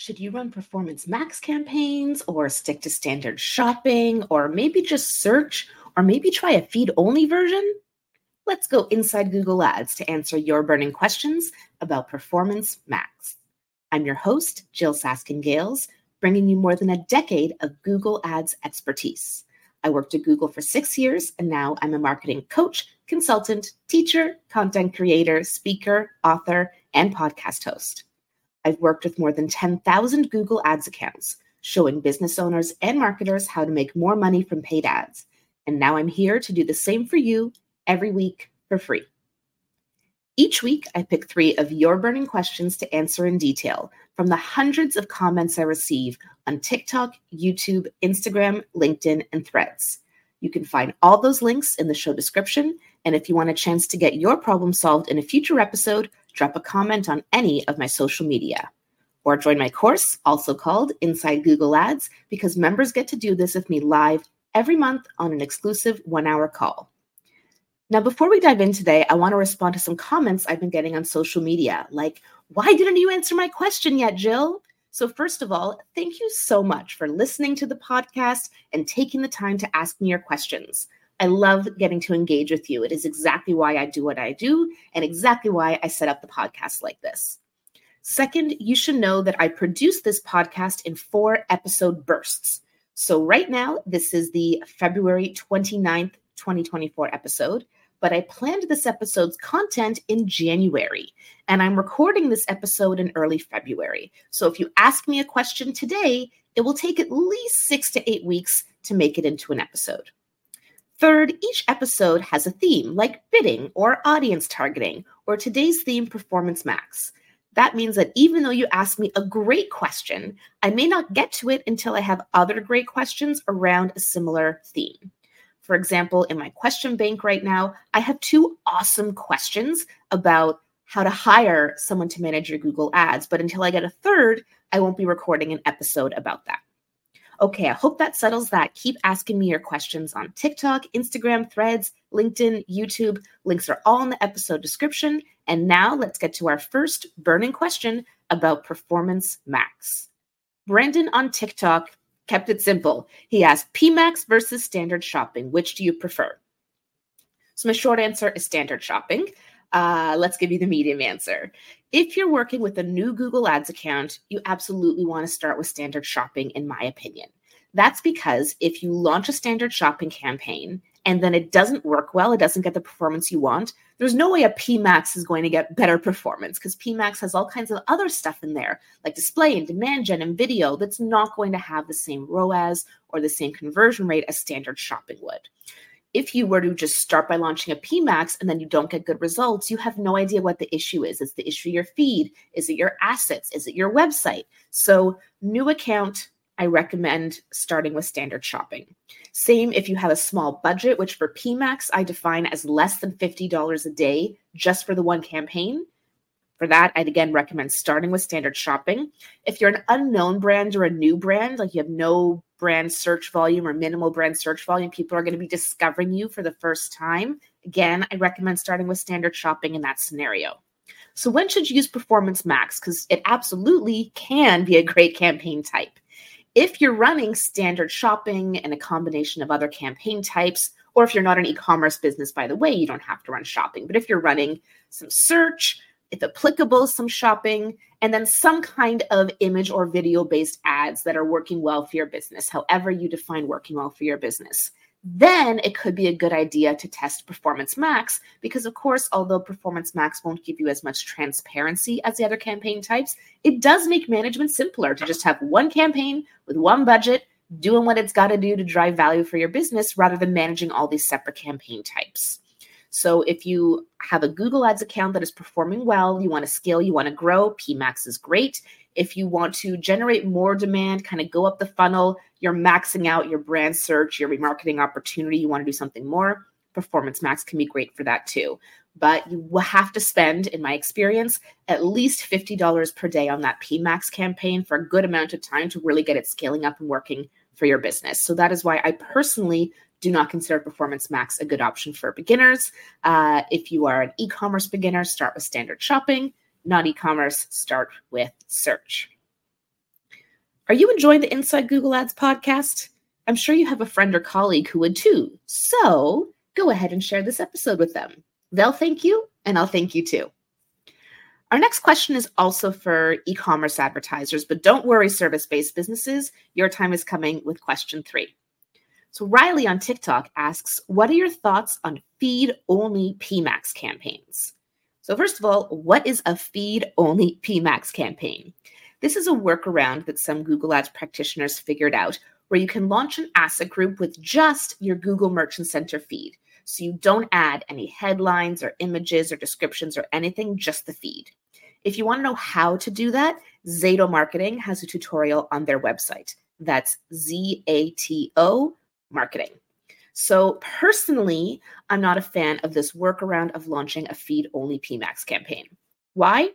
Should you run performance max campaigns or stick to standard shopping or maybe just search or maybe try a feed only version? Let's go inside Google Ads to answer your burning questions about Performance Max. I'm your host, Jyll Saskin Gales, bringing you more than a decade of Google Ads expertise. I worked at Google for six years, and now I'm a marketing coach, consultant, teacher, content creator, speaker, author, and podcast host. I've worked with more than 10,000 Google Ads accounts, showing business owners and marketers how to make more money from paid ads. And now I'm here to do the same for you every week for free. Each week, I pick three of your burning questions to answer in detail from the hundreds of comments I receive on TikTok, YouTube, Instagram, LinkedIn, and Threads. You can find all those links in the show description. And if you want a chance to get your problem solved in a future episode, drop a comment on any of my social media. Or join my course, also called Inside Google Ads, because members get to do this with me live every month on an exclusive one hour call. Now, before we dive in today, I want to respond to some comments I've been getting on social media, like, why didn't you answer my question yet, Jyll? So, first of all, thank you so much for listening to the podcast and taking the time to ask me your questions. I love getting to engage with you. It is exactly why I do what I do and exactly why I set up the podcast like this. Second, you should know that I produce this podcast in four episode bursts. So, right now, this is the February 29th, 2024 episode, but I planned this episode's content in January, and I'm recording this episode in early February. So, if you ask me a question today, it will take at least six to eight weeks to make it into an episode. Third, each episode has a theme, like bidding or audience targeting, or today's theme, Performance Max. That means that even though you ask me a great question, I may not get to it until I have other great questions around a similar theme. For example, in my question bank right now, I have two awesome questions about how to hire someone to manage your Google ads. But until I get a third, I won't be recording an episode about that. Okay, I hope that settles that. Keep asking me your questions on TikTok, Instagram, Threads, LinkedIn, YouTube. Links are all in the episode description. And now let's get to our first burning question about Performance Max. Brandon on TikTok kept it simple. He asked PMax versus standard shopping. Which do you prefer? So, my short answer is standard shopping. Uh, let's give you the medium answer. If you're working with a new Google Ads account, you absolutely want to start with standard shopping, in my opinion. That's because if you launch a standard shopping campaign and then it doesn't work well, it doesn't get the performance you want, there's no way a PMAX is going to get better performance because PMAX has all kinds of other stuff in there, like display and demand gen and video, that's not going to have the same ROAS or the same conversion rate as standard shopping would if you were to just start by launching a PMAX and then you don't get good results, you have no idea what the issue is. Is the issue your feed? Is it your assets? Is it your website? So, new account, I recommend starting with standard shopping. Same if you have a small budget, which for PMAX, I define as less than $50 a day just for the one campaign. For that, I'd again recommend starting with standard shopping. If you're an unknown brand or a new brand, like you have no brand search volume or minimal brand search volume, people are going to be discovering you for the first time. Again, I recommend starting with standard shopping in that scenario. So, when should you use Performance Max? Because it absolutely can be a great campaign type. If you're running standard shopping and a combination of other campaign types, or if you're not an e commerce business, by the way, you don't have to run shopping. But if you're running some search, if applicable, some shopping, and then some kind of image or video based ads that are working well for your business, however you define working well for your business. Then it could be a good idea to test Performance Max because, of course, although Performance Max won't give you as much transparency as the other campaign types, it does make management simpler to just have one campaign with one budget doing what it's got to do to drive value for your business rather than managing all these separate campaign types. So if you have a Google Ads account that is performing well, you want to scale, you want to grow, PMax is great. If you want to generate more demand, kind of go up the funnel, you're maxing out your brand search, your remarketing opportunity, you want to do something more, Performance Max can be great for that too. But you will have to spend, in my experience, at least $50 per day on that PMax campaign for a good amount of time to really get it scaling up and working for your business. So that is why I personally do not consider Performance Max a good option for beginners. Uh, if you are an e commerce beginner, start with standard shopping. Not e commerce, start with search. Are you enjoying the Inside Google Ads podcast? I'm sure you have a friend or colleague who would too. So go ahead and share this episode with them. They'll thank you, and I'll thank you too. Our next question is also for e commerce advertisers, but don't worry, service based businesses. Your time is coming with question three. So, Riley on TikTok asks, What are your thoughts on feed only PMAX campaigns? So, first of all, what is a feed only PMAX campaign? This is a workaround that some Google Ads practitioners figured out where you can launch an asset group with just your Google Merchant Center feed. So you don't add any headlines or images or descriptions or anything, just the feed. If you want to know how to do that, Zato Marketing has a tutorial on their website. That's Z A T O marketing. So, personally, I'm not a fan of this workaround of launching a feed only PMAX campaign. Why?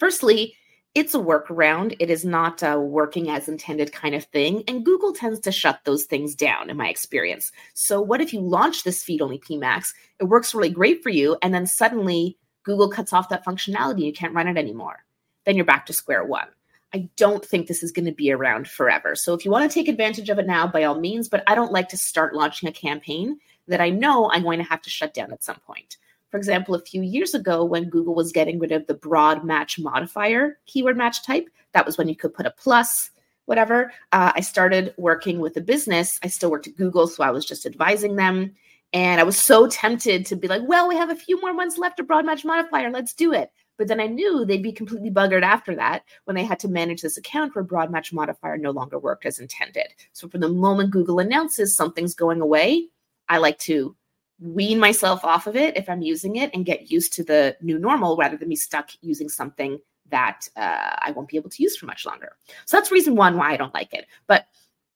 Firstly, it's a workaround. It is not a working as intended kind of thing. And Google tends to shut those things down, in my experience. So, what if you launch this feed only PMAX? It works really great for you. And then suddenly Google cuts off that functionality. You can't run it anymore. Then you're back to square one. I don't think this is going to be around forever. So, if you want to take advantage of it now, by all means, but I don't like to start launching a campaign that I know I'm going to have to shut down at some point. For example, a few years ago, when Google was getting rid of the broad match modifier keyword match type, that was when you could put a plus, whatever. Uh, I started working with a business. I still worked at Google, so I was just advising them. And I was so tempted to be like, well, we have a few more months left of broad match modifier. Let's do it. But then I knew they'd be completely buggered after that when they had to manage this account where broad match modifier no longer worked as intended. So from the moment Google announces something's going away, I like to wean myself off of it if I'm using it and get used to the new normal rather than be stuck using something that uh, I won't be able to use for much longer. So that's reason one why I don't like it. But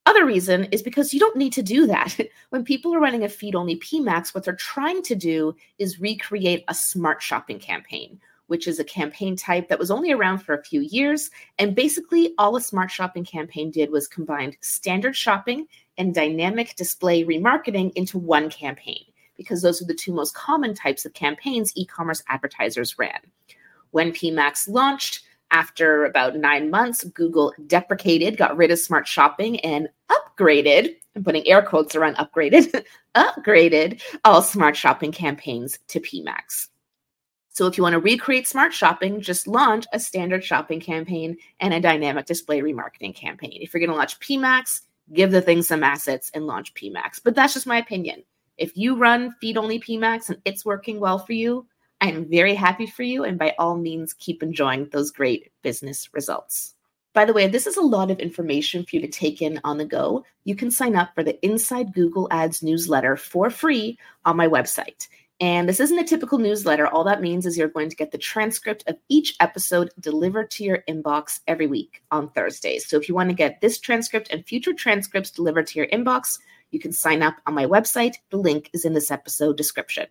other reason is because you don't need to do that. when people are running a feed only PMAX, what they're trying to do is recreate a smart shopping campaign, which is a campaign type that was only around for a few years. And basically, all a smart shopping campaign did was combined standard shopping and dynamic display remarketing into one campaign because those are the two most common types of campaigns e commerce advertisers ran. When PMAX launched, after about nine months, Google deprecated, got rid of smart shopping, and upgraded, I'm putting air quotes around upgraded, upgraded all smart shopping campaigns to PMAX. So if you want to recreate smart shopping, just launch a standard shopping campaign and a dynamic display remarketing campaign. If you're going to launch PMAX, give the thing some assets and launch PMAX. But that's just my opinion. If you run feed only PMAX and it's working well for you, I am very happy for you. And by all means, keep enjoying those great business results. By the way, this is a lot of information for you to take in on the go. You can sign up for the Inside Google Ads newsletter for free on my website. And this isn't a typical newsletter. All that means is you're going to get the transcript of each episode delivered to your inbox every week on Thursdays. So if you want to get this transcript and future transcripts delivered to your inbox, you can sign up on my website. The link is in this episode description.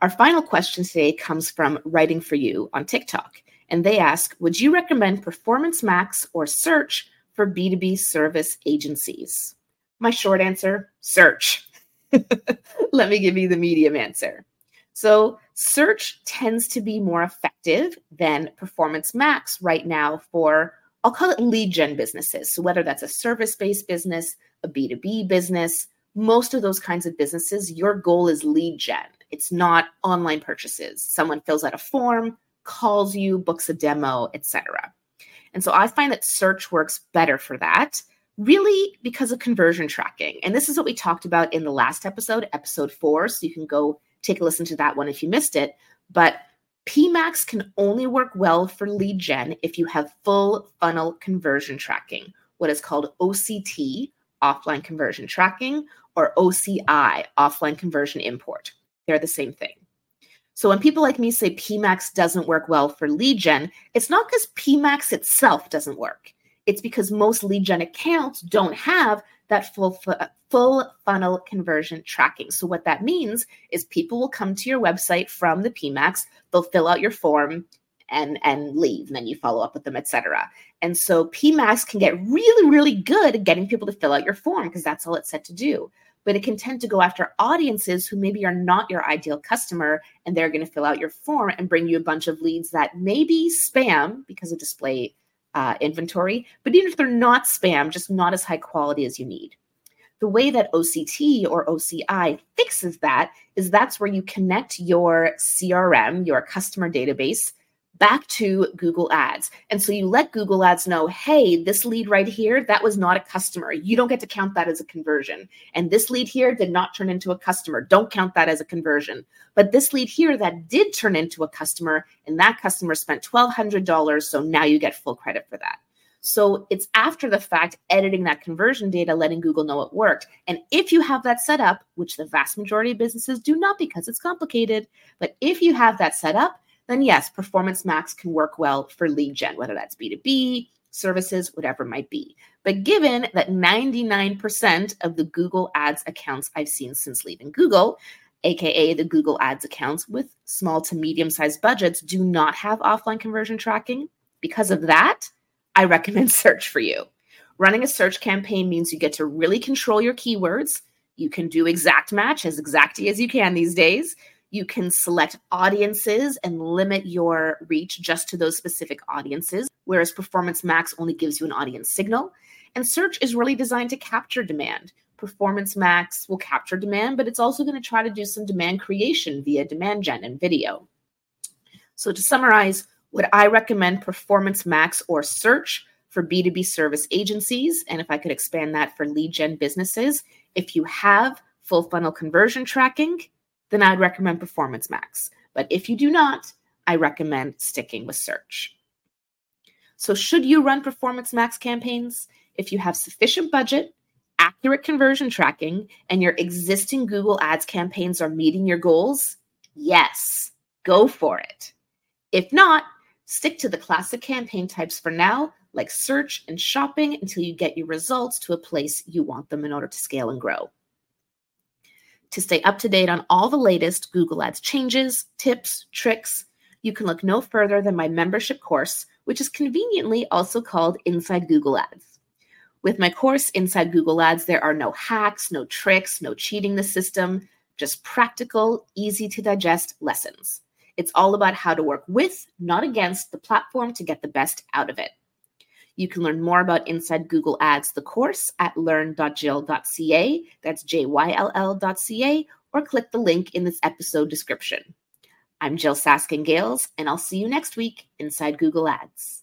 Our final question today comes from Writing4you on TikTok. And they ask Would you recommend Performance Max or Search for B2B service agencies? My short answer search. Let me give you the medium answer. So, search tends to be more effective than Performance Max right now for, I'll call it lead gen businesses. So, whether that's a service based business, a B2B business, most of those kinds of businesses, your goal is lead gen. It's not online purchases. Someone fills out a form, calls you, books a demo, etc. And so I find that search works better for that, really because of conversion tracking. And this is what we talked about in the last episode, episode four. So you can go take a listen to that one if you missed it. But PMAX can only work well for lead gen if you have full funnel conversion tracking, what is called OCT, offline conversion tracking, or OCI, offline conversion import. They're the same thing. So when people like me say PMAX doesn't work well for lead gen, it's not because PMAX itself doesn't work. It's because most lead gen accounts don't have that full full funnel conversion tracking. So what that means is people will come to your website from the PMAX, they'll fill out your form, and and leave and then you follow up with them etc and so pmax can get really really good at getting people to fill out your form because that's all it's set to do but it can tend to go after audiences who maybe are not your ideal customer and they're going to fill out your form and bring you a bunch of leads that may be spam because of display uh, inventory, but even if they're not spam, just not as high quality as you need. The way that OCT or OCI fixes that is that's where you connect your CRM, your customer database, back to Google Ads. And so you let Google Ads know, hey, this lead right here, that was not a customer. You don't get to count that as a conversion. And this lead here did not turn into a customer. Don't count that as a conversion. But this lead here that did turn into a customer, and that customer spent $1,200. So now you get full credit for that. So it's after the fact editing that conversion data, letting Google know it worked. And if you have that set up, which the vast majority of businesses do not because it's complicated, but if you have that set up, then yes, Performance Max can work well for lead gen, whether that's B2B, services, whatever it might be. But given that 99% of the Google Ads accounts I've seen since leaving Google, aka the Google Ads accounts with small to medium sized budgets, do not have offline conversion tracking, because of that, I recommend search for you. Running a search campaign means you get to really control your keywords. You can do exact match as exactly as you can these days. You can select audiences and limit your reach just to those specific audiences, whereas Performance Max only gives you an audience signal. And search is really designed to capture demand. Performance Max will capture demand, but it's also going to try to do some demand creation via demand gen and video. So, to summarize, would I recommend Performance Max or Search for B2B service agencies? And if I could expand that for lead gen businesses, if you have full funnel conversion tracking, then I'd recommend Performance Max. But if you do not, I recommend sticking with search. So, should you run Performance Max campaigns? If you have sufficient budget, accurate conversion tracking, and your existing Google Ads campaigns are meeting your goals, yes, go for it. If not, stick to the classic campaign types for now, like search and shopping, until you get your results to a place you want them in order to scale and grow. To stay up to date on all the latest Google Ads changes, tips, tricks, you can look no further than my membership course, which is conveniently also called Inside Google Ads. With my course, Inside Google Ads, there are no hacks, no tricks, no cheating the system, just practical, easy to digest lessons. It's all about how to work with, not against, the platform to get the best out of it. You can learn more about Inside Google Ads, the course, at learn.jyll.ca. That's J Y L L.ca, or click the link in this episode description. I'm Jyll Saskin Gales, and I'll see you next week inside Google Ads.